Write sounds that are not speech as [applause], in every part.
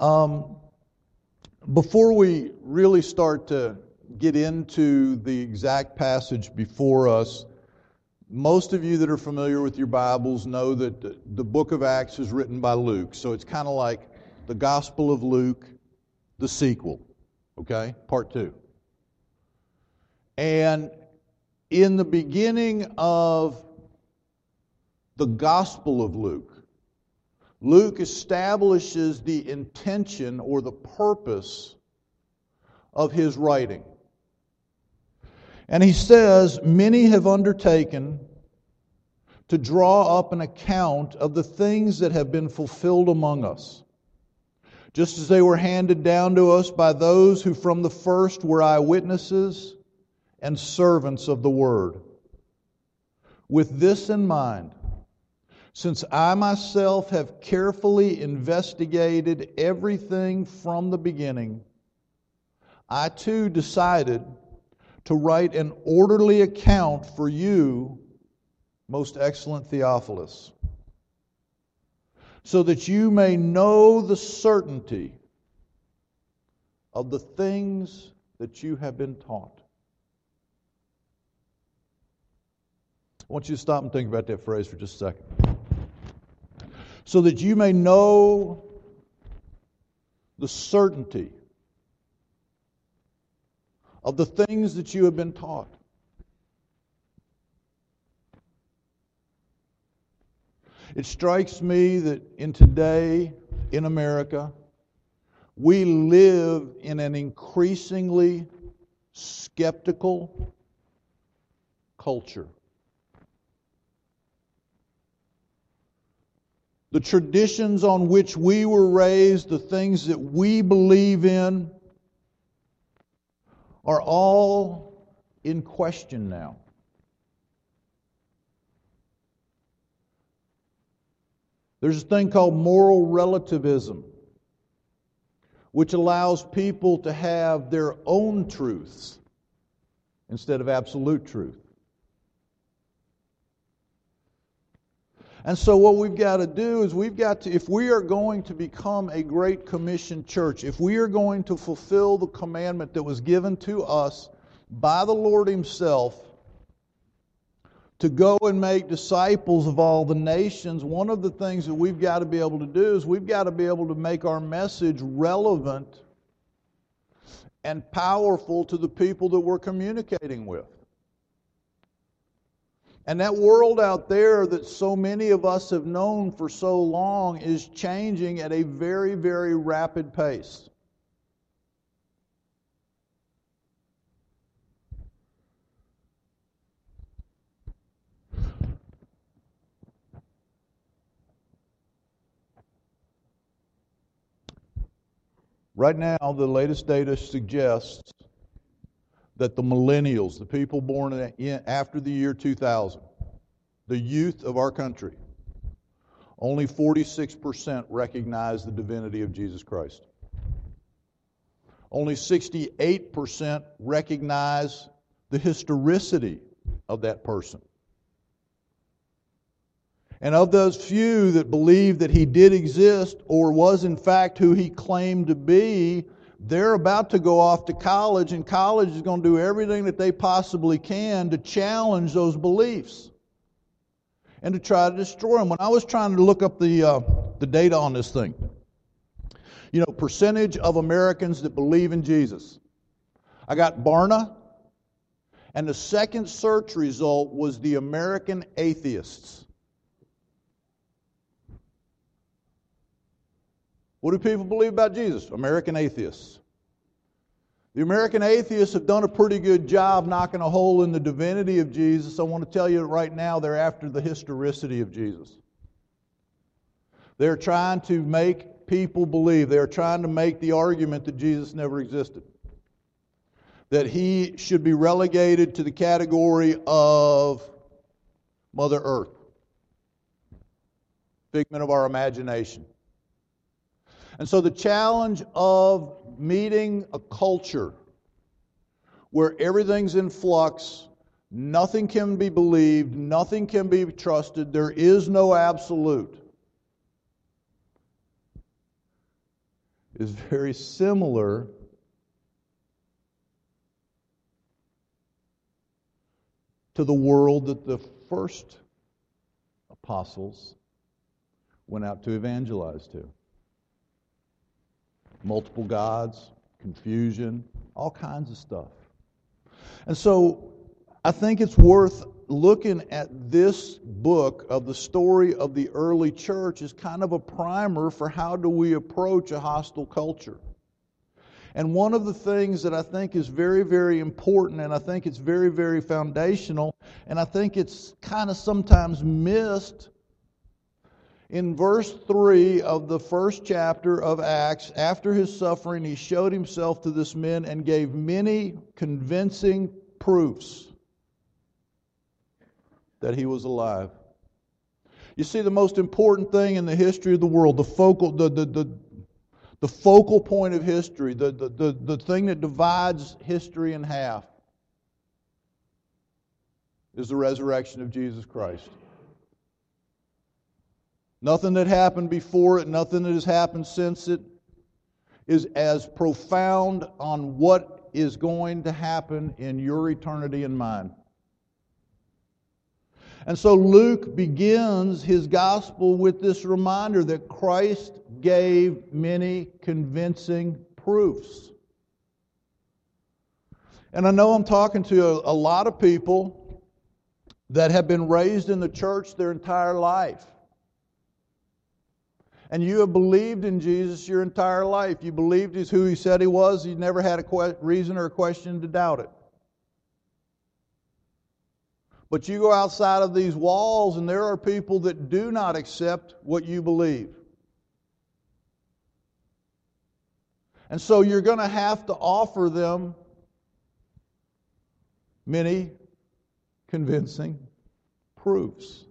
Um, before we really start to get into the exact passage before us, most of you that are familiar with your Bibles know that the book of Acts is written by Luke. So it's kind of like the Gospel of Luke, the sequel, okay? Part two. And in the beginning of the Gospel of Luke, Luke establishes the intention or the purpose of his writing. And he says, Many have undertaken to draw up an account of the things that have been fulfilled among us, just as they were handed down to us by those who from the first were eyewitnesses and servants of the word. With this in mind, since I myself have carefully investigated everything from the beginning, I too decided to write an orderly account for you, most excellent Theophilus, so that you may know the certainty of the things that you have been taught. I want you to stop and think about that phrase for just a second so that you may know the certainty of the things that you have been taught. It strikes me that in today, in America, we live in an increasingly skeptical culture. The traditions on which we were raised, the things that we believe in, are all in question now. There's a thing called moral relativism, which allows people to have their own truths instead of absolute truth. And so, what we've got to do is we've got to, if we are going to become a great commission church, if we are going to fulfill the commandment that was given to us by the Lord Himself to go and make disciples of all the nations, one of the things that we've got to be able to do is we've got to be able to make our message relevant and powerful to the people that we're communicating with. And that world out there that so many of us have known for so long is changing at a very, very rapid pace. Right now, the latest data suggests that the millennials, the people born in, after the year 2000, the youth of our country, only 46% recognize the divinity of Jesus Christ. Only 68% recognize the historicity of that person. And of those few that believe that he did exist or was in fact who he claimed to be, they're about to go off to college, and college is going to do everything that they possibly can to challenge those beliefs and to try to destroy them. When I was trying to look up the, uh, the data on this thing, you know, percentage of Americans that believe in Jesus, I got Barna, and the second search result was the American atheists. What do people believe about Jesus? American atheists. The American atheists have done a pretty good job knocking a hole in the divinity of Jesus. I want to tell you right now, they're after the historicity of Jesus. They're trying to make people believe, they're trying to make the argument that Jesus never existed, that he should be relegated to the category of Mother Earth, figment of our imagination. And so the challenge of meeting a culture where everything's in flux, nothing can be believed, nothing can be trusted, there is no absolute, is very similar to the world that the first apostles went out to evangelize to. Multiple gods, confusion, all kinds of stuff. And so I think it's worth looking at this book of the story of the early church as kind of a primer for how do we approach a hostile culture. And one of the things that I think is very, very important, and I think it's very, very foundational, and I think it's kind of sometimes missed in verse 3 of the first chapter of Acts, after his suffering, he showed himself to this men and gave many convincing proofs that he was alive. You see, the most important thing in the history of the world, the focal, the, the, the, the focal point of history, the, the, the, the thing that divides history in half, is the resurrection of Jesus Christ. Nothing that happened before it, nothing that has happened since it is as profound on what is going to happen in your eternity and mine. And so Luke begins his gospel with this reminder that Christ gave many convincing proofs. And I know I'm talking to a, a, lot of people that have been raised in the church their entire life. And you have believed in Jesus your entire life. You believed he's who he said he was. You never had a que- reason or a question to doubt it. But you go outside of these walls, and there are people that do not accept what you believe. And so you're going to have to offer them many convincing proofs.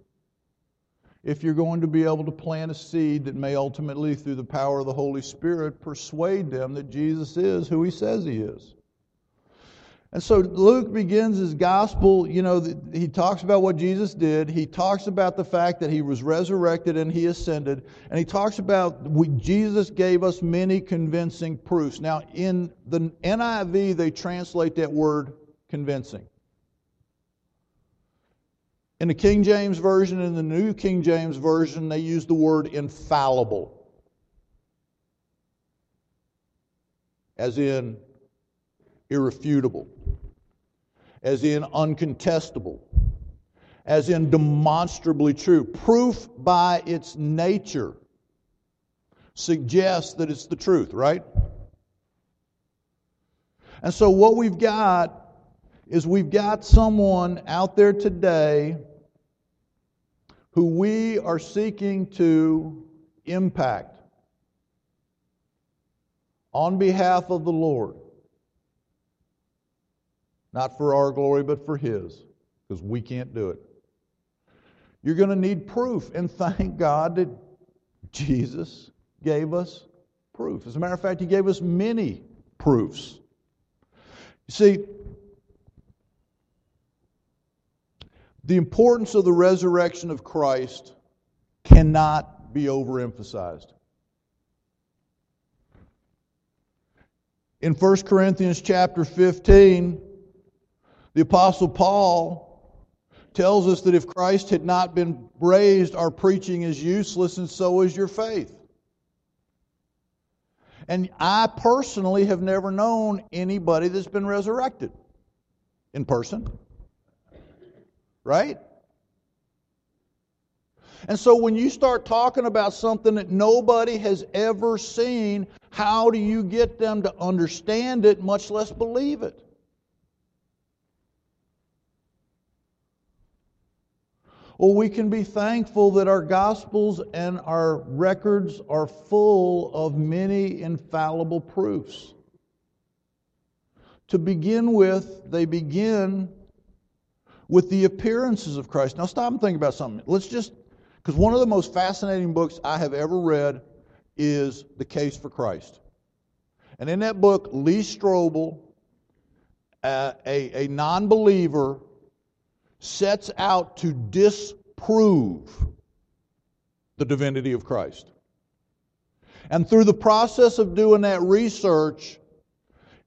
If you're going to be able to plant a seed that may ultimately, through the power of the Holy Spirit, persuade them that Jesus is who he says he is. And so Luke begins his gospel, you know, he talks about what Jesus did. He talks about the fact that he was resurrected and he ascended. And he talks about we, Jesus gave us many convincing proofs. Now, in the NIV, they translate that word convincing. In the King James Version and the New King James Version, they use the word infallible. As in irrefutable, as in uncontestable, as in demonstrably true. Proof by its nature suggests that it's the truth, right? And so what we've got is we've got someone out there today who we are seeking to impact on behalf of the Lord. Not for our glory, but for His, because we can't do it. You're going to need proof, and thank God that Jesus gave us proof. As a matter of fact, He gave us many proofs. You see, the importance of the resurrection of Christ cannot be overemphasized. In 1 Corinthians chapter 15, the Apostle Paul tells us that if Christ had not been raised, our preaching is useless, and so is your faith. And I personally have never known anybody that's been resurrected in person. Right? And so when you start talking about something that nobody has ever seen, how do you get them to understand it, much less believe it? Well, we can be thankful that our Gospels and our records are full of many infallible proofs. To begin with, they begin with the appearances of Christ. Now, stop and think about something. Let's just, because one of the most fascinating books I have ever read is The Case for Christ. And in that book, Lee Strobel, uh, a, a non believer, sets out to disprove the divinity of Christ. And through the process of doing that research,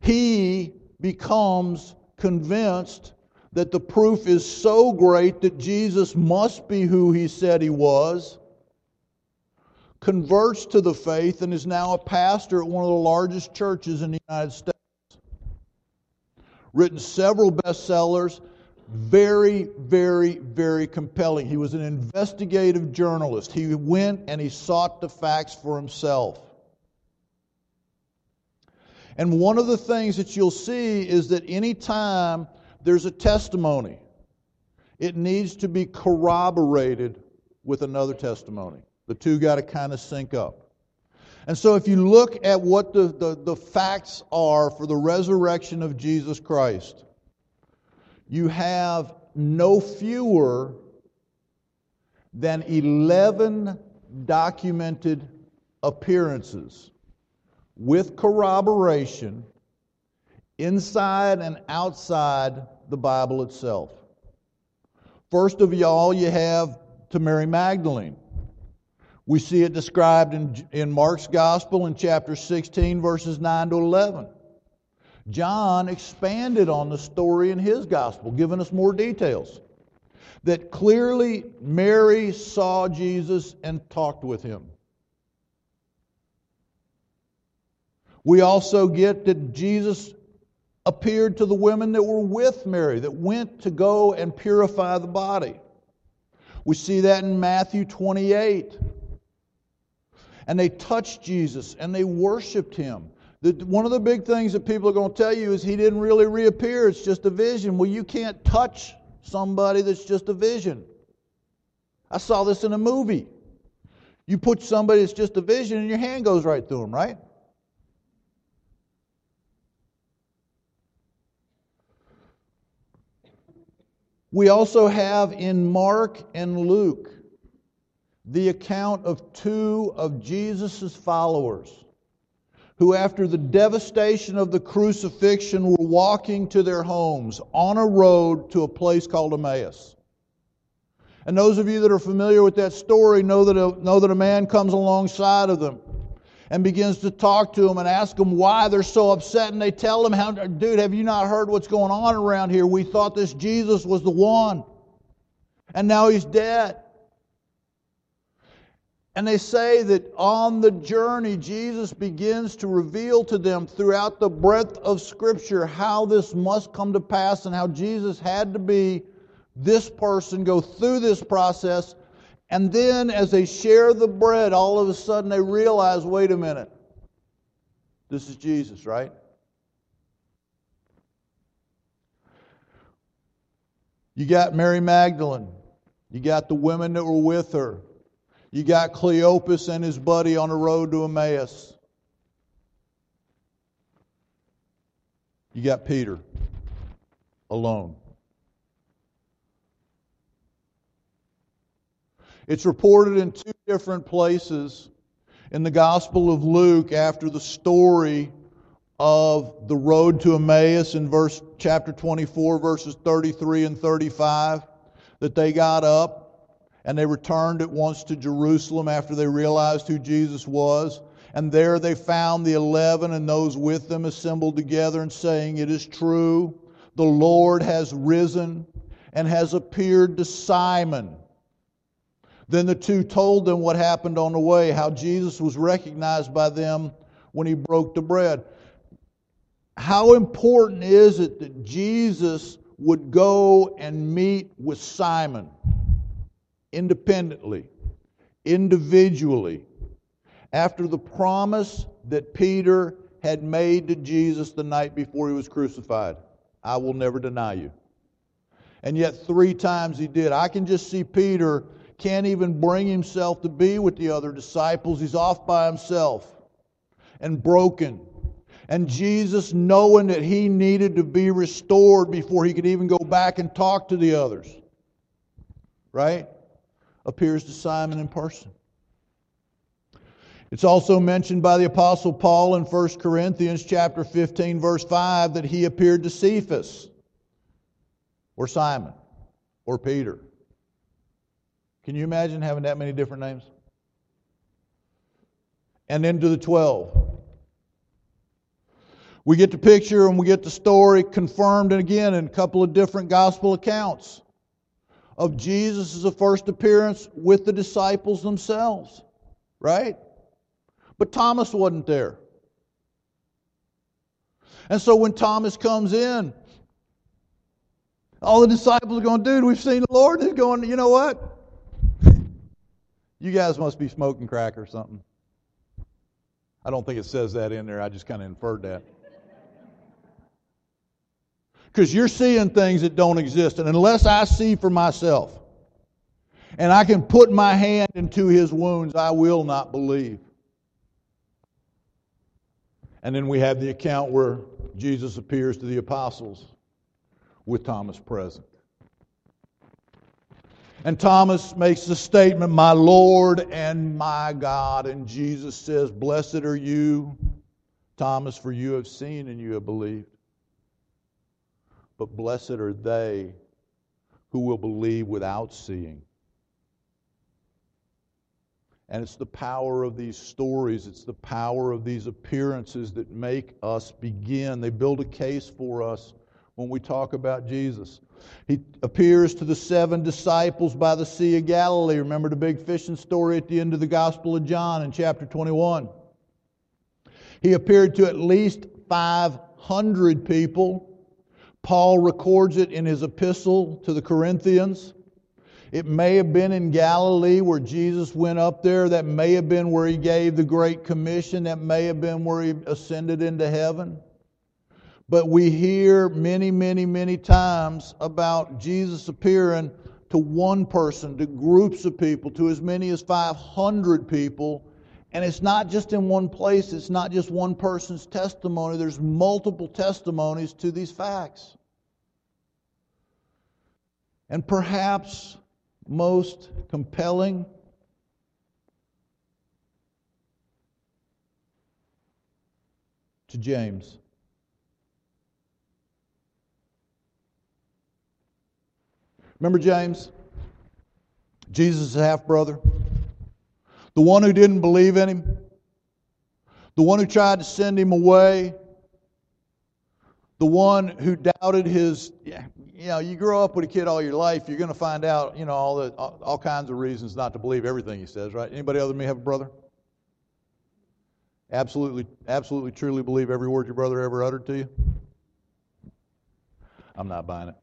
he becomes convinced that the proof is so great that Jesus must be who he said he was, converts to the faith, and is now a pastor at one of the largest churches in the United States. Written several bestsellers, very, very, very compelling. He was an investigative journalist. He went and he sought the facts for himself. And one of the things that you'll see is that anytime there's a testimony, it needs to be corroborated with another testimony. The two got to kind of sync up. And so, if you look at what the, the, the, facts are for the resurrection of Jesus Christ, you have no fewer than 11 documented appearances with corroboration inside and outside the Bible itself. First of all, you have to Mary Magdalene. We see it described in, in Mark's Gospel in chapter 16, verses 9 to 11. John expanded on the story in his Gospel, giving us more details. That clearly Mary saw Jesus and talked with him. We also get that Jesus appeared to the women that were with Mary, that went to go and purify the body. We see that in Matthew 28. And they touched Jesus and they worshiped him. The, one of the big things that people are going to tell you is he didn't really reappear, it's just a vision. Well, you can't touch somebody that's just a vision. I saw this in a movie. You put somebody that's just a vision and your hand goes right through them, right? We also have in Mark and Luke the account of two of Jesus' followers who, after the devastation of the crucifixion, were walking to their homes on a road to a place called Emmaus. And those of you that are familiar with that story know that a, know that a man comes alongside of them and begins to talk to them and ask them why they're so upset. And they tell him, dude, have you not heard what's going on around here? We thought this Jesus was the one. And now he's dead. And they say that on the journey, Jesus begins to reveal to them throughout the breadth of Scripture how this must come to pass and how Jesus had to be this person, go through this process, and then as they share the bread, all of a sudden they realize wait a minute, this is Jesus, right? You got Mary Magdalene. You got the women that were with her. You got Cleopas and his buddy on the road to Emmaus. You got Peter alone. It's reported in two different places in the Gospel of Luke after the story of the road to Emmaus in verse chapter 24 verses 33 and 35 that they got up and they returned at once to Jerusalem after they realized who Jesus was. And there they found the 11 and those with them assembled together and saying it is true the Lord has risen and has appeared to Simon then the two told them what happened on the way, how Jesus was recognized by them when he broke the bread. How important is it that Jesus would go and meet with Simon independently, individually, after the promise that Peter had made to Jesus the night before he was crucified? I will never deny you. And yet, three times he did. I can just see Peter can't even bring himself to be with the other disciples. He's off by himself and broken. And Jesus, knowing that he needed to be restored before he could even go back and talk to the others, right? Appears to Simon in person. It's also mentioned by the apostle Paul in 1 Corinthians chapter 15 verse 5 that he appeared to Cephas or Simon or Peter. Can you imagine having that many different names? and then to the 12. We get the picture and we get the story confirmed and again in a couple of different gospel accounts of Jesus' first appearance with the disciples themselves, right? But Thomas wasn't there. And so when Thomas comes in, all the disciples are going, dude, we've seen the Lord. He's going, you know what? You guys must be smoking crack or something. I don't think it says that in there. I just kind of inferred that. Because you're seeing things that don't exist. And unless I see for myself and I can put my hand into his wounds, I will not believe. And then we have the account where Jesus appears to the apostles with Thomas present. And Thomas makes the statement, My Lord and my God. And Jesus says, Blessed are you, Thomas, for you have seen and you have believed. But blessed are they who will believe without seeing. And it's the power of these stories, it's the power of these appearances that make us begin. They build a case for us when we talk about Jesus. He appears to the seven disciples by the Sea of Galilee. Remember the big fishing story at the end of the Gospel of John in chapter 21. He appeared to at least 500 people. Paul records it in his epistle to the Corinthians. It may have been in Galilee where Jesus went up there. That may have been where he gave the Great Commission. That may have been where he ascended into heaven. But we hear many, many, many times about Jesus appearing to one person, to groups of people, to as many as 500 people. And it's not just in one place, it's not just one person's testimony, there's multiple testimonies to these facts. And perhaps most compelling to James. Remember James? Jesus' half brother? The one who didn't believe in him? The one who tried to send him away? The one who doubted his. Yeah, You know, you grow up with a kid all your life, you're going to find out, you know, all, the, all, all kinds of reasons not to believe everything he says, right? Anybody other than me have a brother? Absolutely, absolutely, truly believe every word your brother ever uttered to you? I'm not buying it.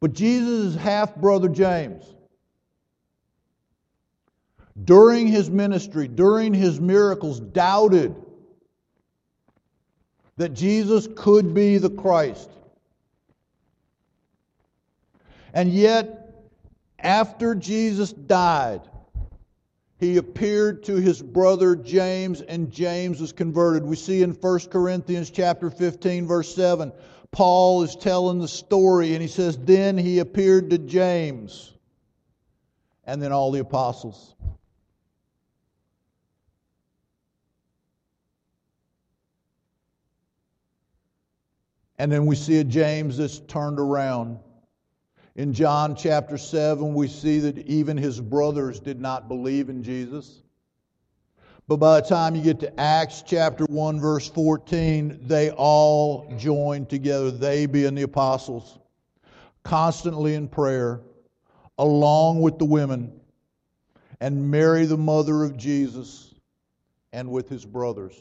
But Jesus' half brother James, during his ministry, during his miracles, doubted that Jesus could be the Christ. And yet, after Jesus died, he appeared to his brother James and James was converted. We see in 1 Corinthians chapter 15 verse 7 Paul is telling the story, and he says, Then he appeared to James, and then all the apostles. And then we see a James that's turned around. In John chapter 7, we see that even his brothers did not believe in Jesus. But by the time you get to Acts chapter 1, verse 14, they all joined together, they being the apostles, constantly in prayer, along with the women, and Mary, the mother of Jesus, and with his brothers.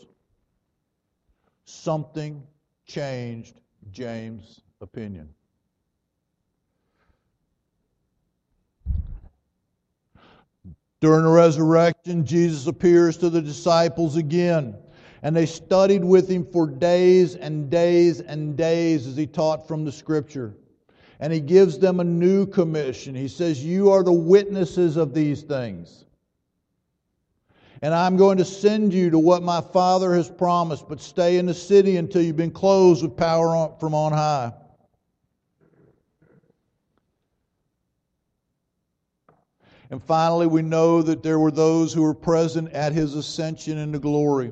Something changed James' opinion. During the resurrection, Jesus appears to the disciples again. And they studied with him for days and days and days as he taught from the scripture. And he gives them a new commission. He says, You are the witnesses of these things. And I'm going to send you to what my Father has promised, but stay in the city until you've been clothed with power from on high. And finally, we know that there were those who were present at his ascension into glory.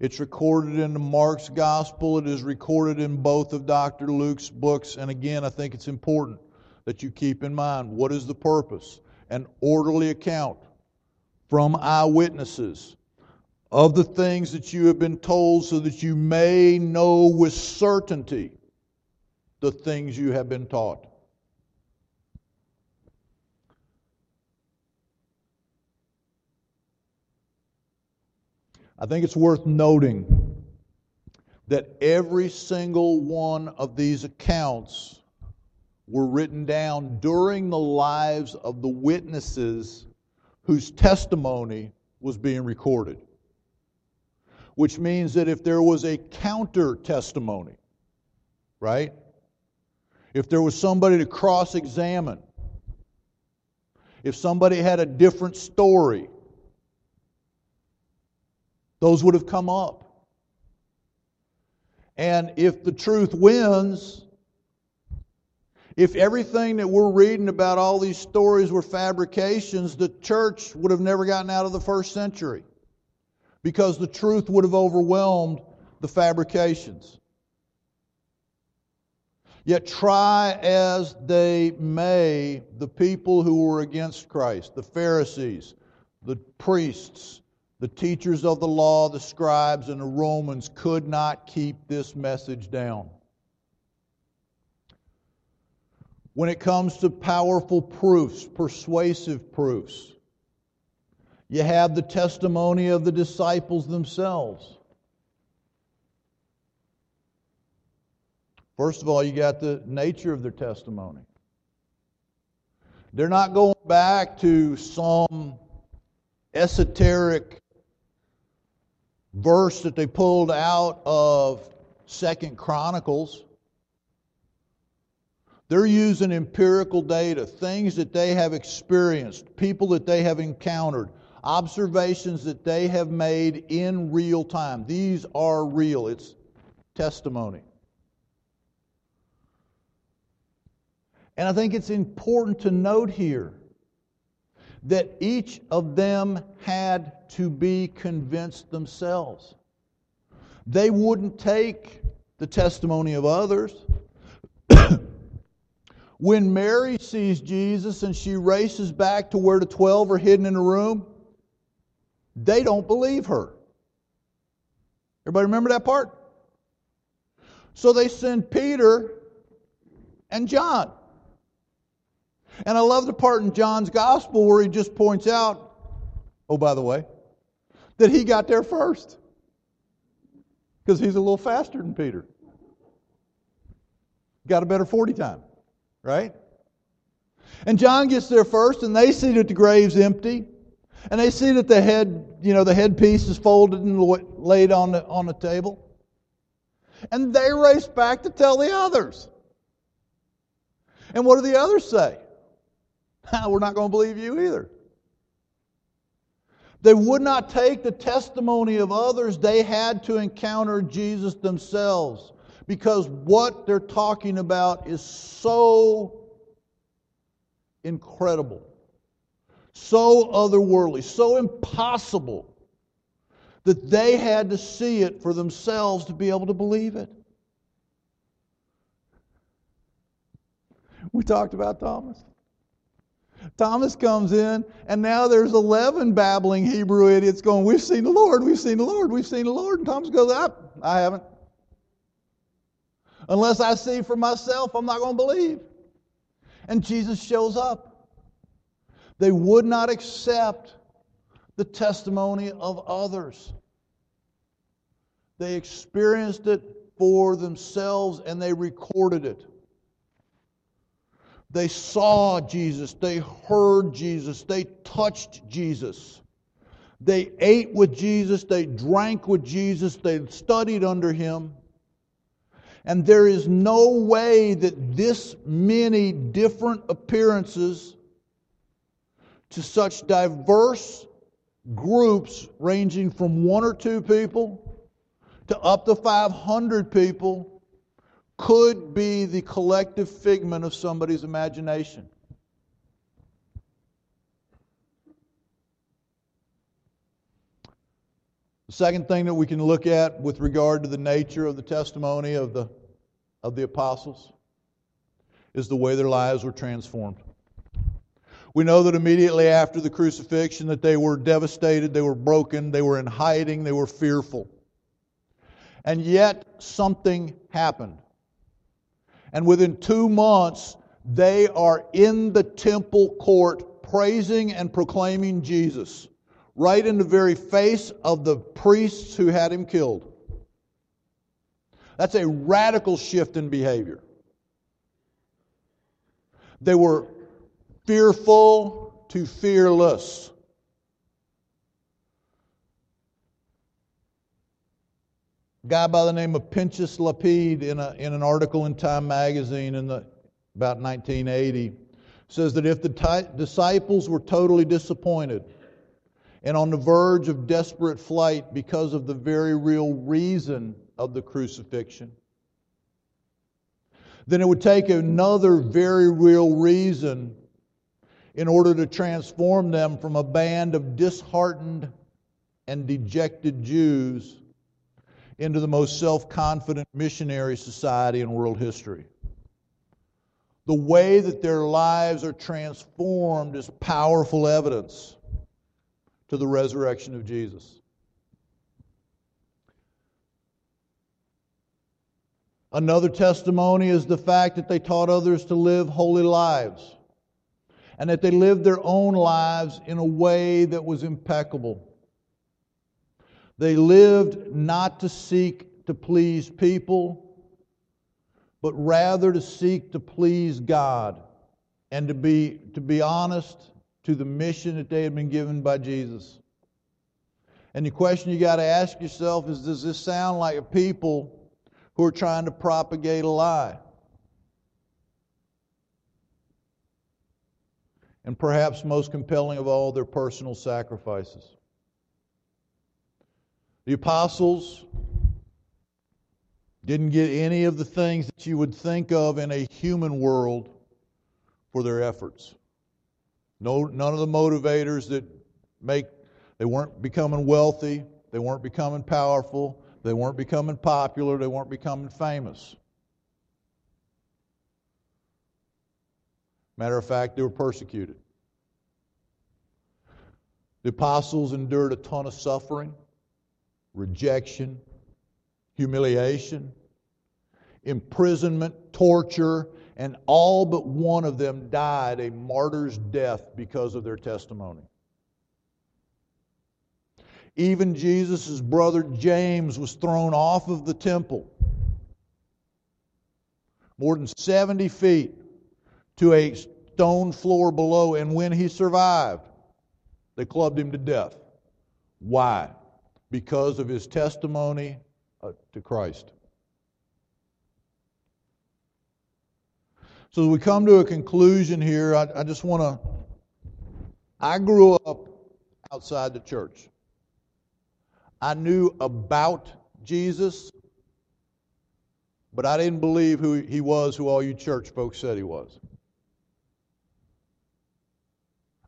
It's recorded in the Mark's gospel. It is recorded in both of Dr. Luke's books. And again, I think it's important that you keep in mind what is the purpose? An orderly account from eyewitnesses of the things that you have been told, so that you may know with certainty the things you have been taught. I think it's worth noting that every single one of these accounts were written down during the lives of the witnesses whose testimony was being recorded. Which means that if there was a counter testimony, right? If there was somebody to cross examine, if somebody had a different story, those would have come up. And if the truth wins, if everything that we're reading about all these stories were fabrications, the church would have never gotten out of the first century because the truth would have overwhelmed the fabrications. Yet, try as they may, the people who were against Christ, the Pharisees, the priests, the teachers of the law, the scribes, and the Romans could not keep this message down. When it comes to powerful proofs, persuasive proofs, you have the testimony of the disciples themselves. First of all, you got the nature of their testimony. They're not going back to some esoteric verse that they pulled out of Second Chronicles. They're using empirical data, things that they have experienced, people that they have encountered, observations that they have made in real time. These are real. It's testimony. And I think it's important to note here that each of them had to be convinced themselves. They wouldn't take the testimony of others. [coughs] when Mary sees Jesus and she races back to where the 12 are hidden in a room, they don't believe her. Everybody remember that part? So they send Peter and John. And I love the part in John's gospel where he just points out, oh, by the way, that he got there first. Because he's a little faster than Peter. Got a better 40 time, right? And John gets there first, and they see that the grave's empty. And they see that the head, you know, the headpiece is folded and laid on the, on the table. And they race back to tell the others. And what do the others say? [laughs] We're not going to believe you either. They would not take the testimony of others, they had to encounter Jesus themselves because what they're talking about is so incredible, so otherworldly, so impossible that they had to see it for themselves to be able to believe it. We talked about Thomas. Thomas comes in, and now there's 11 babbling Hebrew idiots going, We've seen the Lord, we've seen the Lord, we've seen the Lord. And Thomas goes, Up, I haven't. Unless I see for myself, I'm not going to believe. And Jesus shows up. They would not accept the testimony of others. They experienced it for themselves and they recorded it. They saw Jesus, they heard Jesus, they touched Jesus. They ate with Jesus, they drank with Jesus, they studied under him. And there is no way that this many different appearances to such diverse groups, ranging from one or two people to up to 500 people, could be the collective figment of somebody's imagination. The second thing that we can look at with regard to the nature of the testimony of the, of the apostles is the way their lives were transformed. We know that immediately after the crucifixion that they were devastated, they were broken, they were in hiding, they were fearful. And yet something happened. And within 2 months they are in the temple court praising and proclaiming Jesus right in the very face of the priests who had him killed. That's a radical shift in behavior. They were fearful to fearless. Guy by the name of Pinchas Lapid in, a, in an article in Time magazine in the, about 1980 says that if the t- disciples were totally disappointed and on the verge of desperate flight because of the very real reason of the crucifixion, then it would take another very real reason in order to transform them from a band of disheartened and dejected Jews into the most self confident missionary society in world history. The way that their lives are transformed is powerful evidence to the resurrection of Jesus. Another testimony is the fact that they taught others to live holy lives and that they lived their own lives in a way that was impeccable. They lived not to seek to please people, but rather to seek to please God and to be, to be honest to the mission that they had been given by Jesus. And the question you got to ask yourself is does this sound like a people who are trying to propagate a lie. And perhaps most compelling of all, their personal sacrifices. The apostles didn't get any of the things that you would think of in a human world for their efforts. No, none of the motivators that make, they weren't becoming wealthy, they weren't becoming powerful, they weren't becoming popular, they weren't becoming famous. Matter of fact, they were persecuted. The apostles endured a ton of suffering, rejection, humiliation, imprisonment, torture, and all but one of them died a martyr's death because of their testimony. Even Jesus' brother James was thrown off of the temple more than 70 feet to a stone floor below, and when he survived, they clubbed him to death. Why? Because of his testimony uh, to Christ. So, we come to a conclusion here, I, I just want to. I grew up outside the church. I knew about Jesus, but I didn't believe who he was who all you church folks said he was.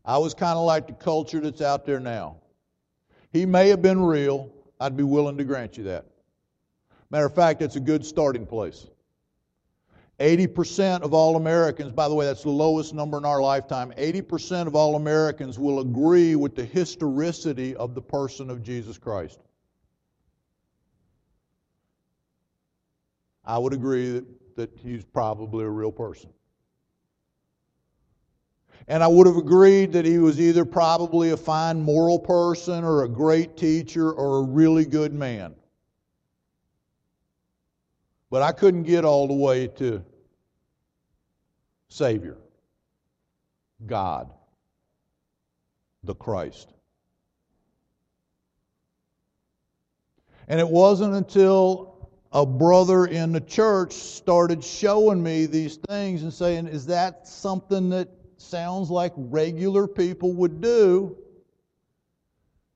I was kind of like the culture that's out there now. He may have been real. I'd be willing to grant you that. Matter of fact, it's a good starting place. 80% of all Americans, by the way, that's the lowest number in our lifetime, 80% of all Americans will agree with the historicity of the person of Jesus Christ. I would agree that, that he's probably a real person. And I would have agreed that he was either probably a fine moral person or a great teacher or a really good man. But I couldn't get all the way to Savior, God, the Christ. And it wasn't until a brother in the church started showing me these things and saying, Is that something that sounds like regular people would do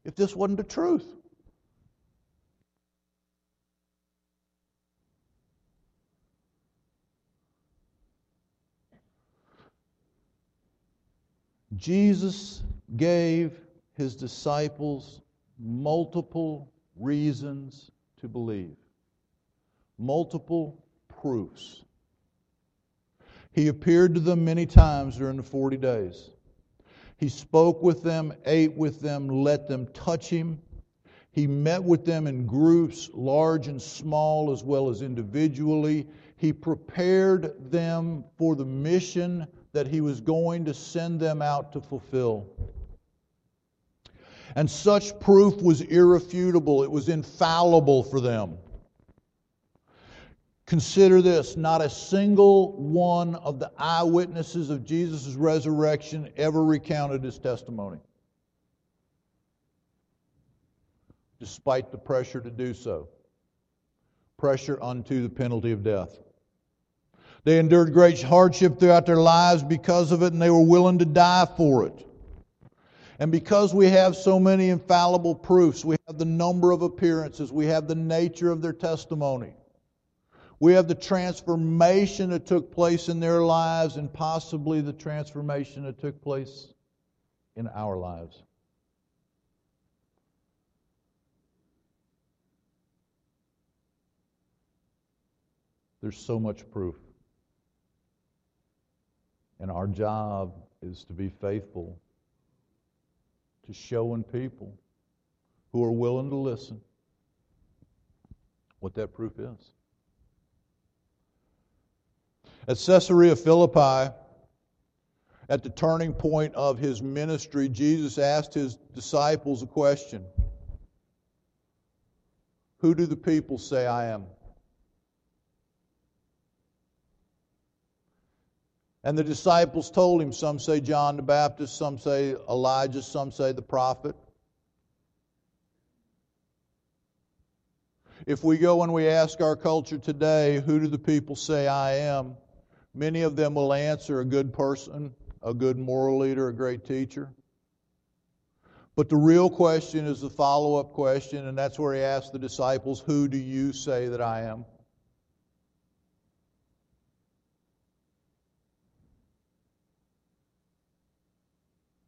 if this wasn't the truth? Jesus gave his disciples multiple reasons to believe, multiple proofs. He appeared to them many times during the 40 days. He spoke with them, ate with them, let them touch him. He met with them in groups, large and small, as well as individually. He prepared them for the mission that he was going to send them out to fulfill. And such proof was irrefutable, it was infallible for them. Consider this not a single one of the eyewitnesses of Jesus' resurrection ever recounted his testimony, despite the pressure to do so pressure unto the penalty of death. They endured great hardship throughout their lives because of it, and they were willing to die for it. And because we have so many infallible proofs, we have the number of appearances, we have the nature of their testimony. We have the transformation that took place in their lives and possibly the transformation that took place in our lives. There's so much proof. And our job is to be faithful to showing people who are willing to listen what that proof is. At Caesarea Philippi, at the turning point of his ministry, Jesus asked his disciples a question Who do the people say I am? And the disciples told him some say John the Baptist, some say Elijah, some say the prophet. If we go and we ask our culture today, who do the people say I am? Many of them will answer a good person, a good moral leader, a great teacher. But the real question is the follow up question, and that's where he asked the disciples, Who do you say that I am?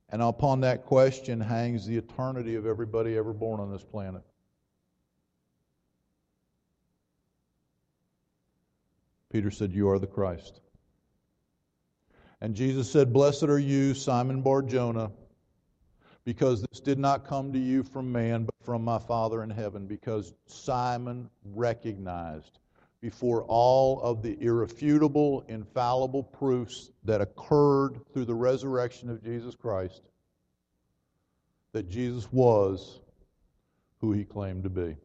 And upon that question hangs the eternity of everybody ever born on this planet. Peter said, You are the Christ. And Jesus said, Blessed are you, Simon Bar Jonah, because this did not come to you from man, but from my Father in heaven. Because Simon recognized before all of the irrefutable, infallible proofs that occurred through the resurrection of Jesus Christ that Jesus was who he claimed to be.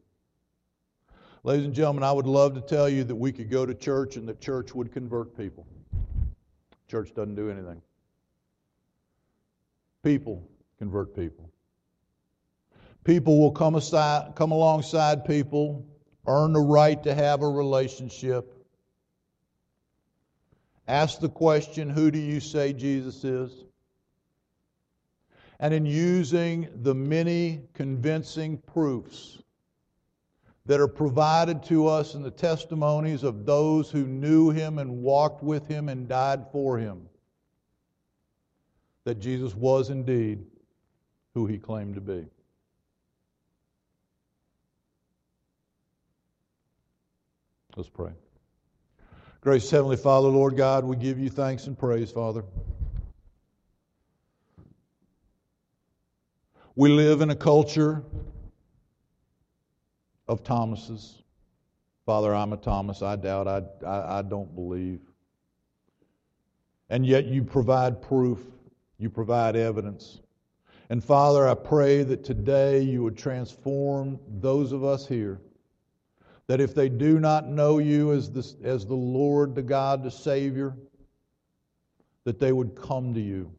Ladies and gentlemen, I would love to tell you that we could go to church and that church would convert people. Church doesn't do anything. People convert people. People will come aside, come alongside people, earn the right to have a relationship. Ask the question, who do you say Jesus is? And in using the many convincing proofs that are provided to us in the testimonies of those who knew him and walked with him and died for him. That Jesus was indeed who he claimed to be. Let's pray. Gracious Heavenly Father, Lord God, we give you thanks and praise, Father. We live in a culture of Thomas's. Father, I'm a Thomas. I doubt. I, I, I don't believe. And yet you provide proof, you provide evidence. And Father, I pray that today you would transform those of us here that if they do not know you as the, as the Lord, the God, the Savior, that they would come to you.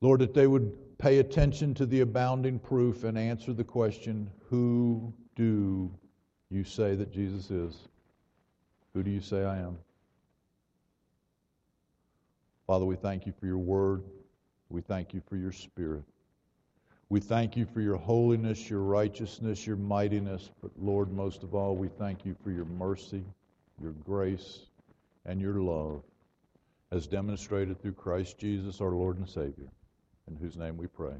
Lord, that they would pay attention to the abounding proof and answer the question Who do you say that Jesus is? Who do you say I am? Father, we thank you for your word. We thank you for your spirit. We thank you for your holiness, your righteousness, your mightiness. But Lord, most of all, we thank you for your mercy, your grace, and your love as demonstrated through Christ Jesus, our Lord and Savior in whose name we pray.